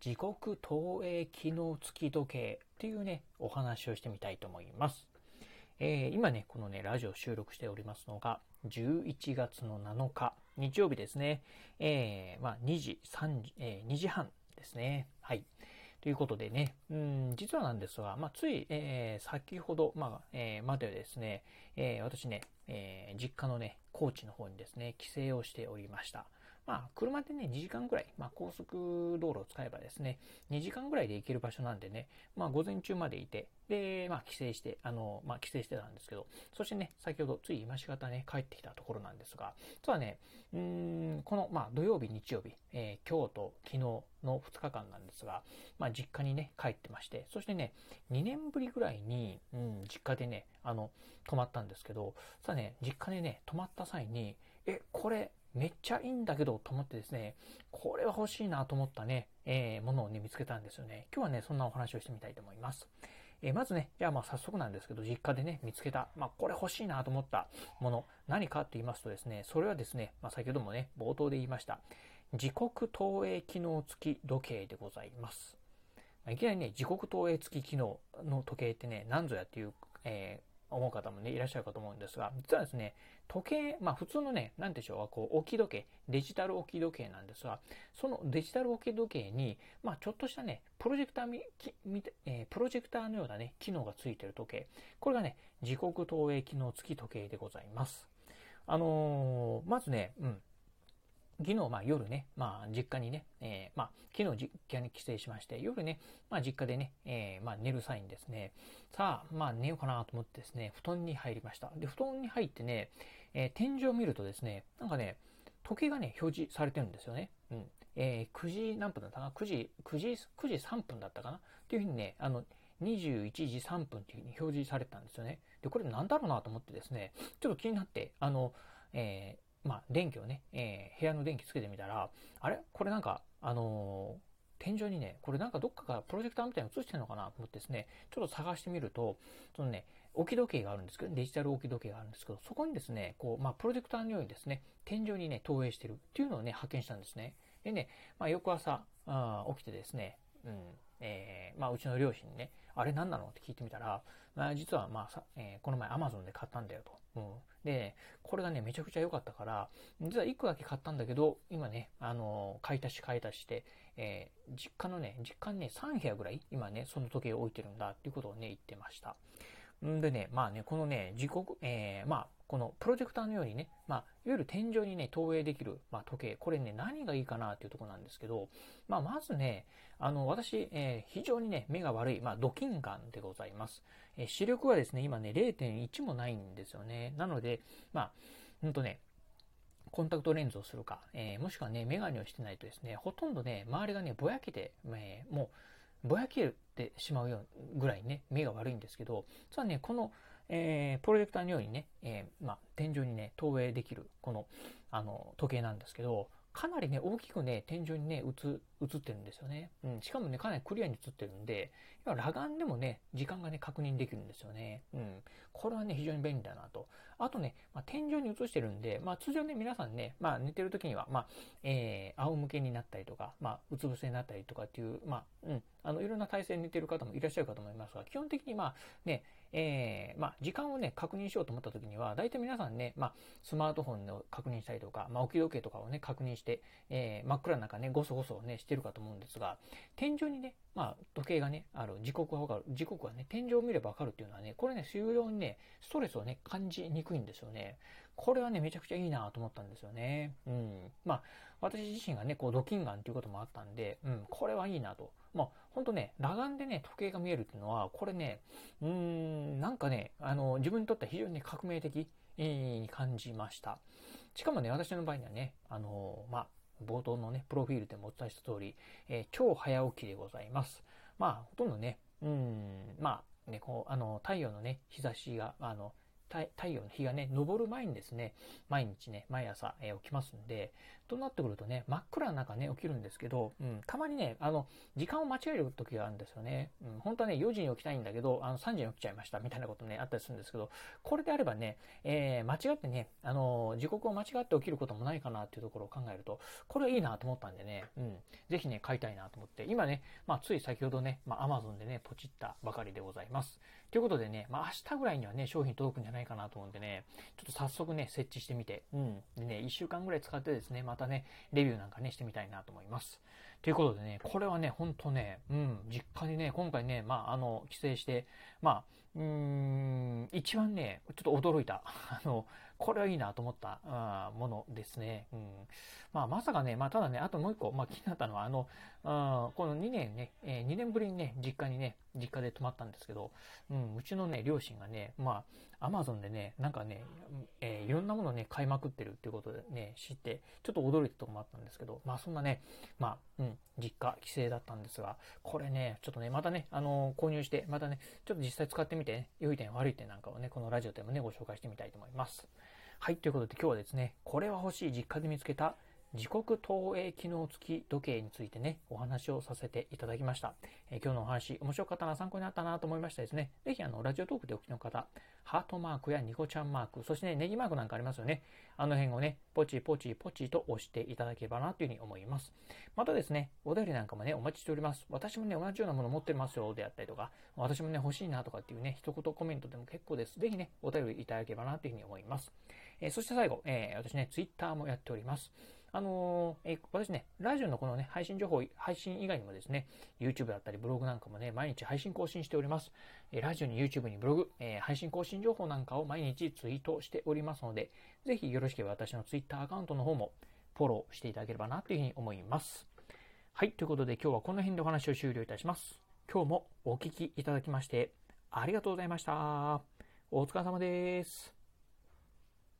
時刻投影機能付き時計っていうね、お話をしてみたいと思います。えー、今ね、このね、ラジオ収録しておりますのが、11月の7日、日曜日ですね。えー、まあ、2時、3時、えー、2時半ですね。はい。ということでね、うん、実はなんですが、まあ、つい、えー、先ほど、まあ、えー、までですね、えー、私ね、えー、実家のね、高知の方にですね、帰省をしておりました。まあ、車でね、2時間ぐらい、まあ、高速道路を使えばですね、2時間ぐらいで行ける場所なんでね、まあ、午前中までいて、で、まあ、帰省して、あの、まあ、帰省してたんですけど、そしてね、先ほど、つい今し方ね、帰ってきたところなんですが、実はね、うん、この、まあ、土曜日、日曜日、えー、今日と昨日の2日間なんですが、まあ、実家にね、帰ってまして、そしてね、2年ぶりぐらいに、うん、実家でね、あの、泊まったんですけど、さあね、実家でね、泊まった際に、え、これ、めっちゃいいんだけどと思ってですね、これは欲しいなと思ったね、えー、ものをね、見つけたんですよね。今日はね、そんなお話をしてみたいと思います。えー、まずね、じゃあまあ早速なんですけど、実家でね、見つけた、まあこれ欲しいなと思ったもの、何かと言いますとですね、それはですね、まあ先ほどもね、冒頭で言いました、時刻投影機能付き時計でございます。いきなりね、時刻投影付き機能の時計ってね、何ぞやっていう、えー思う方もね、いらっしゃるかと思うんですが、実はですね、時計、まあ普通のね、なんでしょう、こう、置き時計、デジタル置き時計なんですが、そのデジタル置き時計に、まあちょっとしたね、プロジェクターみ、みえー、プロジェクターのようなね、機能がついてる時計。これがね、時刻投影機能付き時計でございます。あのー、まずね、うん。昨日、まあ夜ね、まあ実家にね、えー、まあ昨日実家に帰省しまして、夜ね、まあ実家でね、えー、まあ寝る際にですね、さあ、まあ寝ようかなと思ってですね、布団に入りました。で、布団に入ってね、えー、天井を見るとですね、なんかね、時計がね、表示されてるんですよね。うん。えー、9時何分だったかな ?9 時、9時、9時3分だったかな？っていうふうにね、あの、21時3分っていうふうに表示されたんですよね。で、これなんだろうなと思ってですね、ちょっと気になって、あの、えー、まあ、電気をね、えー、部屋の電気つけてみたら、あれ？これなんか、あのー、天井にね、これなんかどっかがプロジェクターみたいに映してるのかなと思ってですね、ちょっと探してみると、そのね、置き時計があるんですけど、デジタル置き時計があるんですけど、そこにですね、こう、まあ、プロジェクターのようにですね、天井にね、投影してるっていうのをね、発見したんですね。でね、まあ、翌朝、あ起きてですね、うん、えー、まあ、うちの両親にね、あれ何なの？って聞いてみたら、まあ、実はまあさ、えー、この前 Amazon で買ったんだよと。うん。で、これがね、めちゃくちゃ良かったから、実は1個だけ買ったんだけど、今ね、あのー、買い足し買い足して、えー、実家のね、実家にね、3部屋ぐらい、今ね、その時計を置いてるんだっていうことをね、言ってました。んでね、まあね、このね、時刻、えー、まあ、このプロジェクターのようにね、まあ、いわゆる天井にね、投影できる、まあ、時計。これね、何がいいかなっていうところなんですけど、まあ、まずね、あの、私、えー、非常にね、目が悪い、まあ、ドキンガンでございます。えー、視力はですね、今ね、0.1もないんですよね。なので、まあ、ほんとね、コンタクトレンズをするか、えー、もしくはね、メガネをしてないとですね、ほとんどね、周りがね、ぼやけて、えー、もう、ぼやけてしまうようぐらいね、目が悪いんですけど、実はね、この、えー、プロジェクターのようにね、えー、まあ、天井にね、投影できる、この、あの、時計なんですけど、かなりね、大きくね、天井にね、映、映ってるんですよね。うん。しかもね、かなりクリアに映ってるんで、要は裸眼でもね、時間がね、確認できるんですよね。うん。これはね、非常に便利だなと。あとね、まあ、天井に映してるんで、まあ、通常ね、皆さんね、まあ、寝てる時には、まあ、えー、仰向けになったりとか、まあ、うつ伏せになったりとかっていう、まあ、うん、あの、いろんな体勢に寝てる方もいらっしゃるかと思いますが、基本的にまあ、ね、えー、まあ、時間をね、確認しようと思った時には、大体皆さんね、まあ、スマートフォンを確認したりとか、まあ、置き時計とかをね、確認して、えー、真っ暗な中ね、ごそごそね、してるかと思うんですが、天井にね、まあ、時計がね、ある、時刻がわかる、時刻はね、天井を見ればわかるっていうのはね、これね、終了にね、ストレスをね、感じにくいんですよね。これはね、めちゃくちゃいいなと思ったんですよね。うん。まあ、私自身がね、こう、ドキンガンっていうこともあったんで、うん、これはいいなと。まあ、ほんとね、裸眼でね、時計が見えるっていうのは、これね、うーん、なんかね、あの、自分にとっては非常に、ね、革命的に感じました。しかもね、私の場合にはね、あの、まあ、冒頭のね、プロフィールでもお伝えした通り、えー、超早起きでございます。まあ、ほとんどね、うん、まあ、ね、こう、あの、太陽のね、日差しが、あの、太陽の日がね、昇る前にですね、毎日ね、毎朝、えー、起きますんで、となってくるとね、真っ暗な中ね、起きるんですけど、うん、たまにね、あの、時間を間違える時があるんですよね。うん、本当はね、4時に起きたいんだけど、あの、3時に起きちゃいました、みたいなことね、あったりするんですけど、これであればね、えー、間違ってね、あの、時刻を間違って起きることもないかなっていうところを考えると、これはいいなと思ったんでね、うん、ぜひね、買いたいなと思って、今ね、まあ、つい先ほどね、まあ、Amazon でね、ポチったばかりでございます。ということでね、まあ、明日ぐらいにはね、商品届くんじゃないかなと思うんでね、ちょっと早速ね、設置してみて、うん。でね、1週間ぐらい使ってですね、またね、レビューなんかね、してみたいなと思います。ということでね、これはね、ほんとね、うん、実家にね、今回ね、まあ、あの、帰省して、まあ、うーん、一番ね、ちょっと驚いた、あの、これはいいなと思ったあものですね。うん。まあ、まさかね、まあ、ただね、あともう一個、まあ、気になったのは、あの、あこの2年ね、えー、2年ぶりにね、実家にね、実家で泊まったんですけど、うん、うちのね、両親がね、まあ、アマゾンでね、なんかね、えー、いろんなものね、買いまくってるっていうことでね、知って、ちょっと驚いたとこもあったんですけど、まあ、そんなね、まあ、うん、実家、帰省だったんですが、これね、ちょっとね、またね、あのー、購入して、またね、ちょっと実際使ってみて、ね、良い点、悪い点なんかをね、このラジオでもね、ご紹介してみたいと思います。はい、ということで今日はですね、これは欲しい実家で見つけた時刻投影機能付き時計についてね、お話をさせていただきました。えー、今日のお話、面白かったな、参考になったなと思いましたですね。ぜひ、あの、ラジオトークでお聞きの方、ハートマークやニコちゃんマーク、そしてね、ネギマークなんかありますよね。あの辺をね、ポチポチポチと押していただければなというふうに思います。またですね、お便りなんかもね、お待ちしております。私もね、同じようなもの持ってますよ、であったりとか、私もね、欲しいなとかっていうね、一言コメントでも結構です。ぜひね、お便りいただければなというふうに思います。えー、そして最後、えー、私ね、ツイッターもやっております。あのー、え私ね、ラジオのこのね、配信情報、配信以外にもですね、YouTube だったりブログなんかもね、毎日配信更新しております。えラジオに YouTube にブログ、え配信更新情報なんかを毎日ツイートしておりますので、ぜひよろしければ私の Twitter アカウントの方もフォローしていただければなというふうに思います。はい、ということで今日はこの辺でお話を終了いたします。今日もお聴きいただきましてありがとうございました。お疲れ様です。